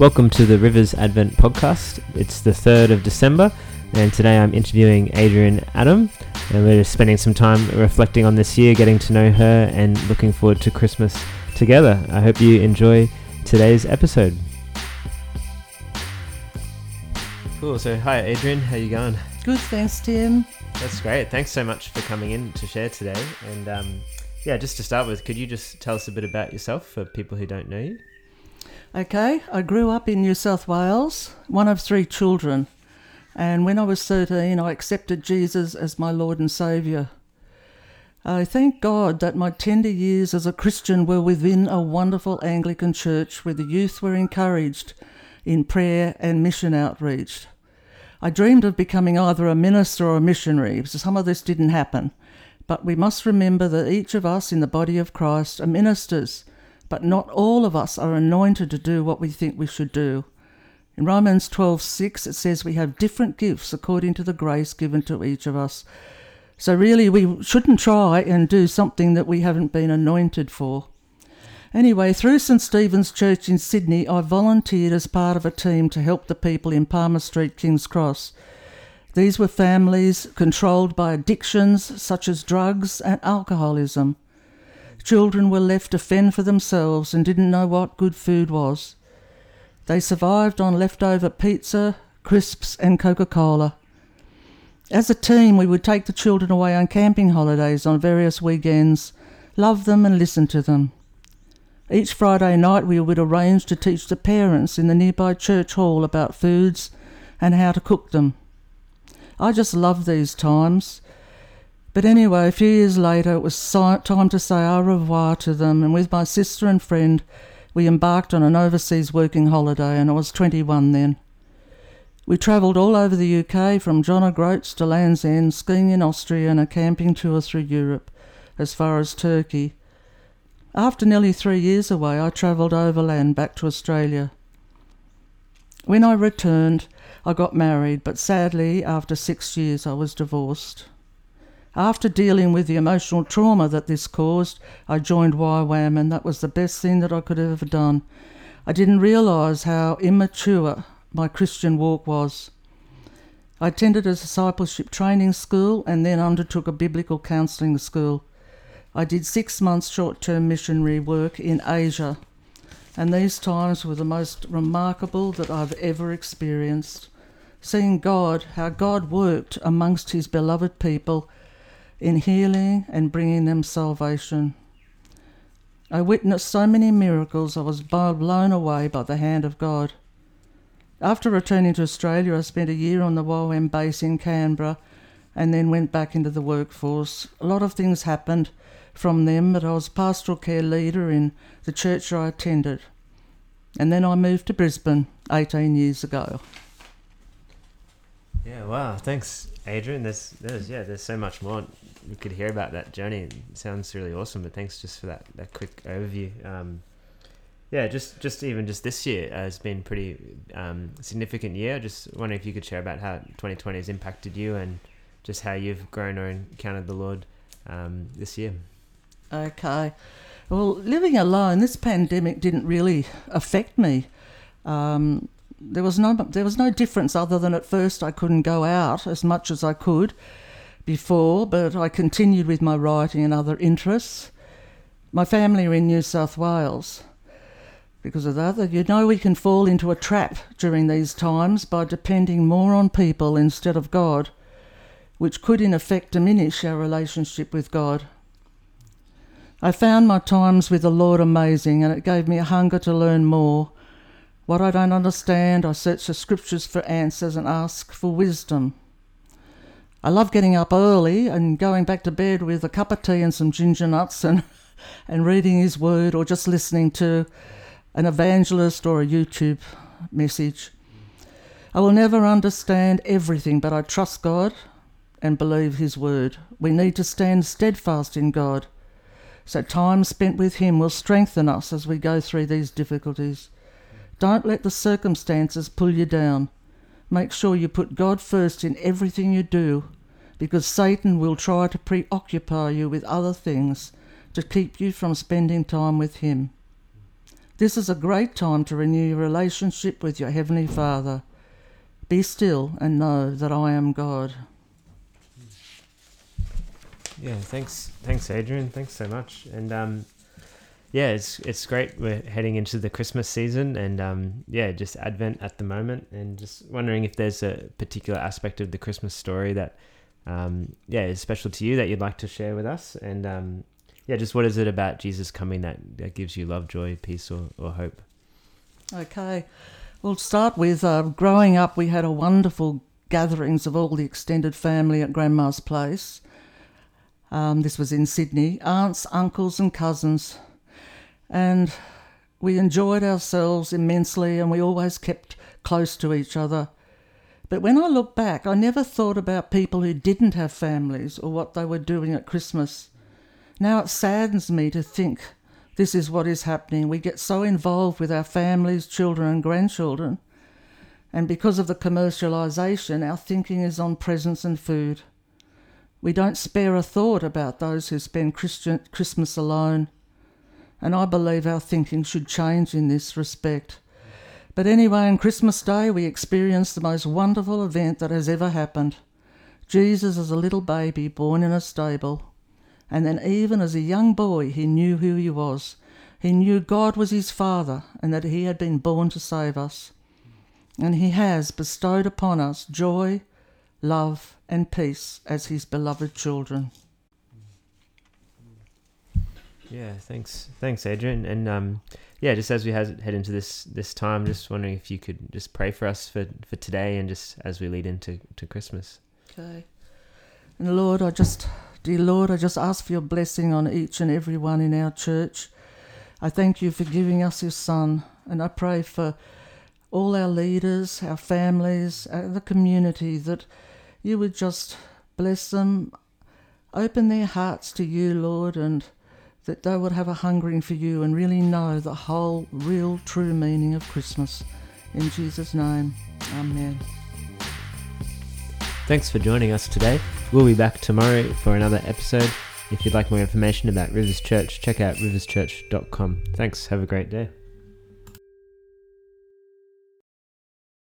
Welcome to the Rivers Advent podcast. It's the 3rd of December, and today I'm interviewing Adrian Adam, and we're just spending some time reflecting on this year, getting to know her, and looking forward to Christmas together. I hope you enjoy today's episode. Cool. So, hi, Adrian. How you going? Good, thanks, Tim. That's great. Thanks so much for coming in to share today. And um, yeah, just to start with, could you just tell us a bit about yourself for people who don't know you? Okay, I grew up in New South Wales, one of three children. And when I was 13, I accepted Jesus as my Lord and Saviour. I thank God that my tender years as a Christian were within a wonderful Anglican church where the youth were encouraged in prayer and mission outreach. I dreamed of becoming either a minister or a missionary. So some of this didn't happen. But we must remember that each of us in the body of Christ are ministers but not all of us are anointed to do what we think we should do. In Romans 12:6 it says we have different gifts according to the grace given to each of us. So really we shouldn't try and do something that we haven't been anointed for. Anyway, through St Stephen's Church in Sydney, I volunteered as part of a team to help the people in Palmer Street, King's Cross. These were families controlled by addictions such as drugs and alcoholism. Children were left to fend for themselves and didn't know what good food was. They survived on leftover pizza, crisps, and Coca Cola. As a team, we would take the children away on camping holidays on various weekends, love them, and listen to them. Each Friday night, we would arrange to teach the parents in the nearby church hall about foods and how to cook them. I just love these times. But anyway, a few years later, it was time to say au revoir to them, and with my sister and friend, we embarked on an overseas working holiday, and I was 21 then. We travelled all over the UK, from John O'Groats to Land's End, skiing in Austria, and a camping tour through Europe, as far as Turkey. After nearly three years away, I travelled overland back to Australia. When I returned, I got married, but sadly, after six years, I was divorced. After dealing with the emotional trauma that this caused, I joined YWAM, and that was the best thing that I could have ever done. I didn't realise how immature my Christian walk was. I attended a discipleship training school and then undertook a biblical counselling school. I did six months short term missionary work in Asia, and these times were the most remarkable that I've ever experienced. Seeing God, how God worked amongst His beloved people in healing and bringing them salvation. I witnessed so many miracles, I was blown away by the hand of God. After returning to Australia, I spent a year on the YWAM base in Canberra and then went back into the workforce. A lot of things happened from them, but I was pastoral care leader in the church I attended. And then I moved to Brisbane 18 years ago. Yeah, wow. Thanks, Adrian. There's, there's, yeah, there's so much more we could hear about that journey. It sounds really awesome. But thanks just for that that quick overview. Um, yeah, just just even just this year has been pretty um, significant year. Just wondering if you could share about how 2020 has impacted you and just how you've grown or encountered the Lord um, this year. Okay. Well, living alone, this pandemic didn't really affect me. Um, there was no there was no difference other than at first I couldn't go out as much as I could before, but I continued with my writing and other interests. My family are in New South Wales. Because of that, you know, we can fall into a trap during these times by depending more on people instead of God, which could in effect diminish our relationship with God. I found my times with the Lord amazing, and it gave me a hunger to learn more. What I don't understand, I search the scriptures for answers and ask for wisdom. I love getting up early and going back to bed with a cup of tea and some ginger nuts and, and reading his word or just listening to an evangelist or a YouTube message. I will never understand everything, but I trust God and believe His word. We need to stand steadfast in God. So, time spent with Him will strengthen us as we go through these difficulties. Don't let the circumstances pull you down. Make sure you put God first in everything you do, because Satan will try to preoccupy you with other things to keep you from spending time with Him. This is a great time to renew your relationship with your Heavenly Father. Be still and know that I am God. Yeah, thanks, thanks, Adrian. Thanks so much. And um, yeah, it's it's great. We're heading into the Christmas season, and um, yeah, just Advent at the moment, and just wondering if there's a particular aspect of the Christmas story that um, yeah is special to you that you'd like to share with us, and um, yeah, just what is it about Jesus coming that, that gives you love, joy, peace, or, or hope? Okay, we'll start with uh, growing up. We had a wonderful gatherings of all the extended family at Grandma's place. Um, this was in Sydney. Aunts, uncles, and cousins and we enjoyed ourselves immensely and we always kept close to each other. But when I look back, I never thought about people who didn't have families or what they were doing at Christmas. Now it saddens me to think this is what is happening. We get so involved with our families, children, and grandchildren, and because of the commercialisation, our thinking is on presents and food. We don't spare a thought about those who spend Christian, Christmas alone and I believe our thinking should change in this respect. But anyway, on Christmas Day, we experienced the most wonderful event that has ever happened. Jesus as a little baby born in a stable. And then, even as a young boy, he knew who he was. He knew God was his Father and that he had been born to save us. And he has bestowed upon us joy, love, and peace as his beloved children. Yeah, thanks, thanks, Adrian. And um, yeah, just as we head into this this time, just wondering if you could just pray for us for for today and just as we lead into to Christmas. Okay. And Lord, I just, dear Lord, I just ask for your blessing on each and every one in our church. I thank you for giving us your Son, and I pray for all our leaders, our families, the community, that you would just bless them, open their hearts to you, Lord, and that they would have a hungering for you and really know the whole, real, true meaning of Christmas. In Jesus' name, Amen. Thanks for joining us today. We'll be back tomorrow for another episode. If you'd like more information about Rivers Church, check out riverschurch.com. Thanks. Have a great day.